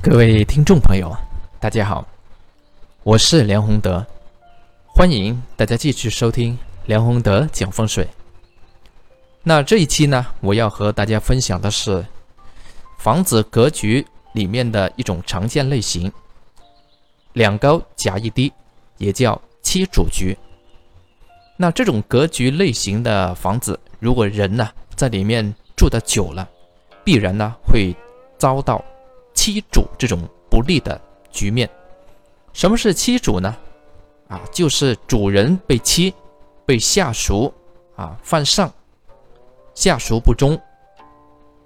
各位听众朋友，大家好，我是梁宏德，欢迎大家继续收听梁宏德讲风水。那这一期呢，我要和大家分享的是房子格局里面的一种常见类型——两高夹一低，也叫七主局。那这种格局类型的房子，如果人呢在里面住的久了，必然呢会遭到妻主这种不利的局面。什么是妻主呢？啊，就是主人被妻，被下属啊犯上，下属不忠，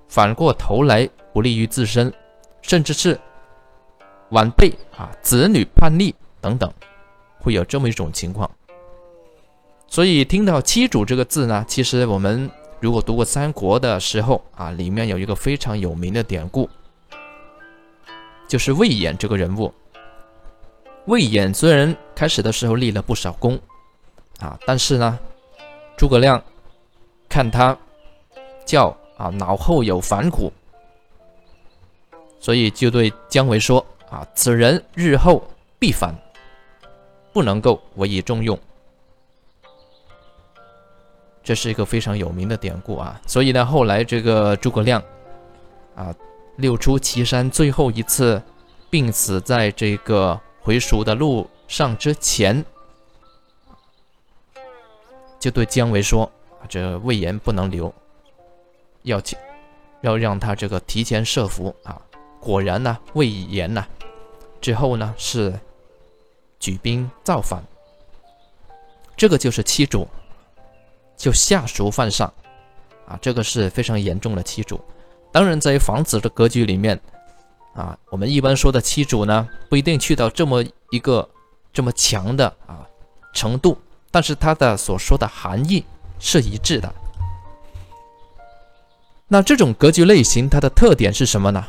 反过头来不利于自身，甚至是晚辈啊子女叛逆等等，会有这么一种情况。所以听到“七主”这个字呢，其实我们如果读过三国的时候啊，里面有一个非常有名的典故，就是魏延这个人物。魏延虽然开始的时候立了不少功啊，但是呢，诸葛亮看他叫啊脑后有反骨，所以就对姜维说啊，此人日后必反，不能够委以重用。这是一个非常有名的典故啊，所以呢，后来这个诸葛亮，啊，六出祁山最后一次病死在这个回蜀的路上之前，就对姜维说：“这魏延不能留，要请，要让他这个提前设伏啊。”果然呢，魏延呢，之后呢是举兵造反，这个就是七主。就下属犯上，啊，这个是非常严重的七主。当然，在房子的格局里面，啊，我们一般说的七主呢，不一定去到这么一个这么强的啊程度，但是它的所说的含义是一致的。那这种格局类型，它的特点是什么呢？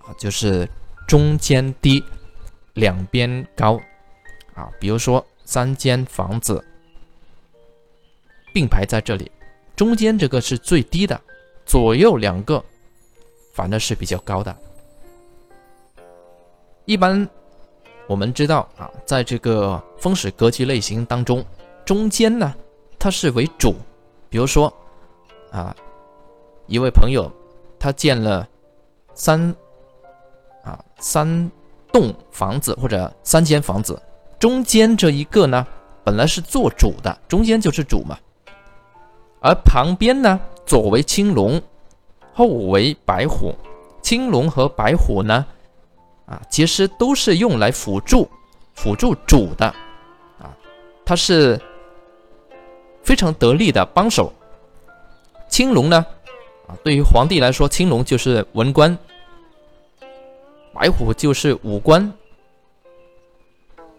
啊，就是中间低，两边高，啊，比如说三间房子。并排在这里，中间这个是最低的，左右两个反而是比较高的。一般我们知道啊，在这个风水格局类型当中，中间呢它是为主。比如说啊，一位朋友他建了三啊三栋房子或者三间房子，中间这一个呢本来是做主的，中间就是主嘛。而旁边呢，左为青龙，后为白虎。青龙和白虎呢，啊，其实都是用来辅助、辅助主的，啊，它是非常得力的帮手。青龙呢，啊，对于皇帝来说，青龙就是文官，白虎就是武官。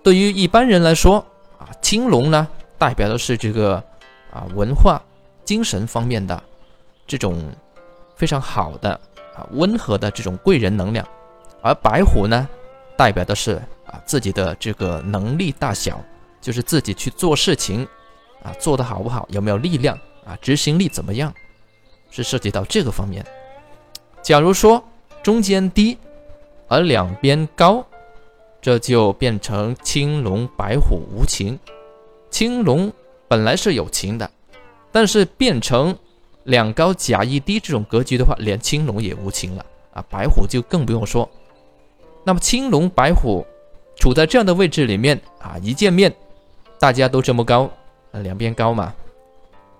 对于一般人来说，啊，青龙呢，代表的是这个啊文化。精神方面的这种非常好的啊温和的这种贵人能量，而白虎呢，代表的是啊自己的这个能力大小，就是自己去做事情啊做得好不好，有没有力量啊执行力怎么样，是涉及到这个方面。假如说中间低而两边高，这就变成青龙白虎无情。青龙本来是有情的。但是变成两高甲一低这种格局的话，连青龙也无情了啊，白虎就更不用说。那么青龙白虎处在这样的位置里面啊，一见面大家都这么高，两边高嘛，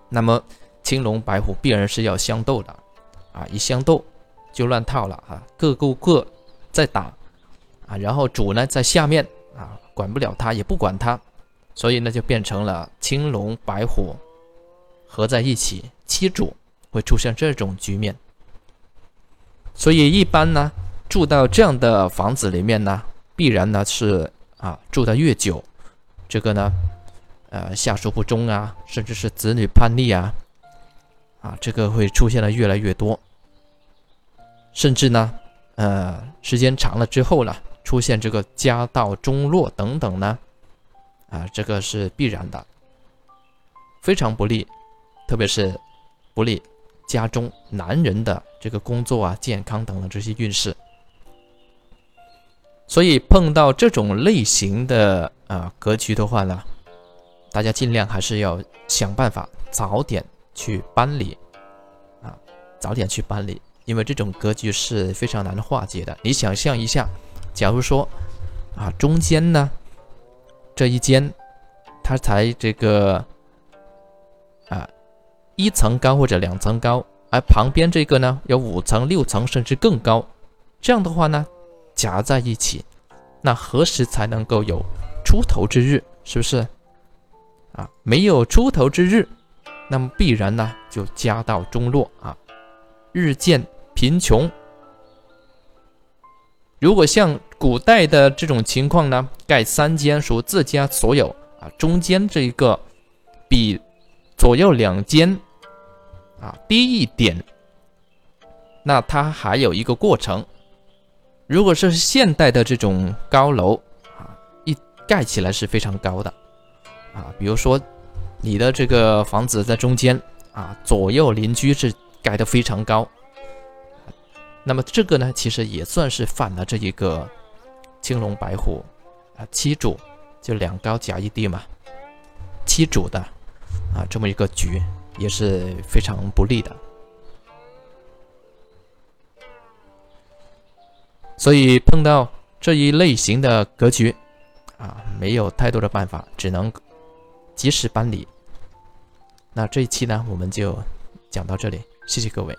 那么青龙白虎必然是要相斗的啊，一相斗就乱套了啊，各顾各在打啊，然后主呢在下面啊，管不了他也不管他，所以呢就变成了青龙白虎。合在一起，七主会出现这种局面，所以一般呢，住到这样的房子里面呢，必然呢是啊，住的越久，这个呢，呃，下属不忠啊，甚至是子女叛逆啊，啊，这个会出现的越来越多，甚至呢，呃，时间长了之后呢，出现这个家道中落等等呢，啊，这个是必然的，非常不利。特别是不利家中男人的这个工作啊、健康等等这些运势。所以碰到这种类型的啊格局的话呢，大家尽量还是要想办法早点去搬离啊，早点去搬离，因为这种格局是非常难化解的。你想象一下，假如说啊中间呢这一间它才这个一层高或者两层高，而旁边这个呢有五层、六层甚至更高，这样的话呢夹在一起，那何时才能够有出头之日？是不是？啊，没有出头之日，那么必然呢就家道中落啊，日渐贫穷。如果像古代的这种情况呢，盖三间属自家所有啊，中间这一个比左右两间啊低一点，那它还有一个过程。如果是现代的这种高楼啊，一盖起来是非常高的。啊，比如说，你的这个房子在中间啊，左右邻居是盖得非常高，那么这个呢，其实也算是犯了这一个青龙白虎啊七主，就两高夹一低嘛，七主的啊这么一个局也是非常不利的，所以碰到这一类型的格局啊，没有太多的办法，只能。及时搬离。那这一期呢，我们就讲到这里，谢谢各位。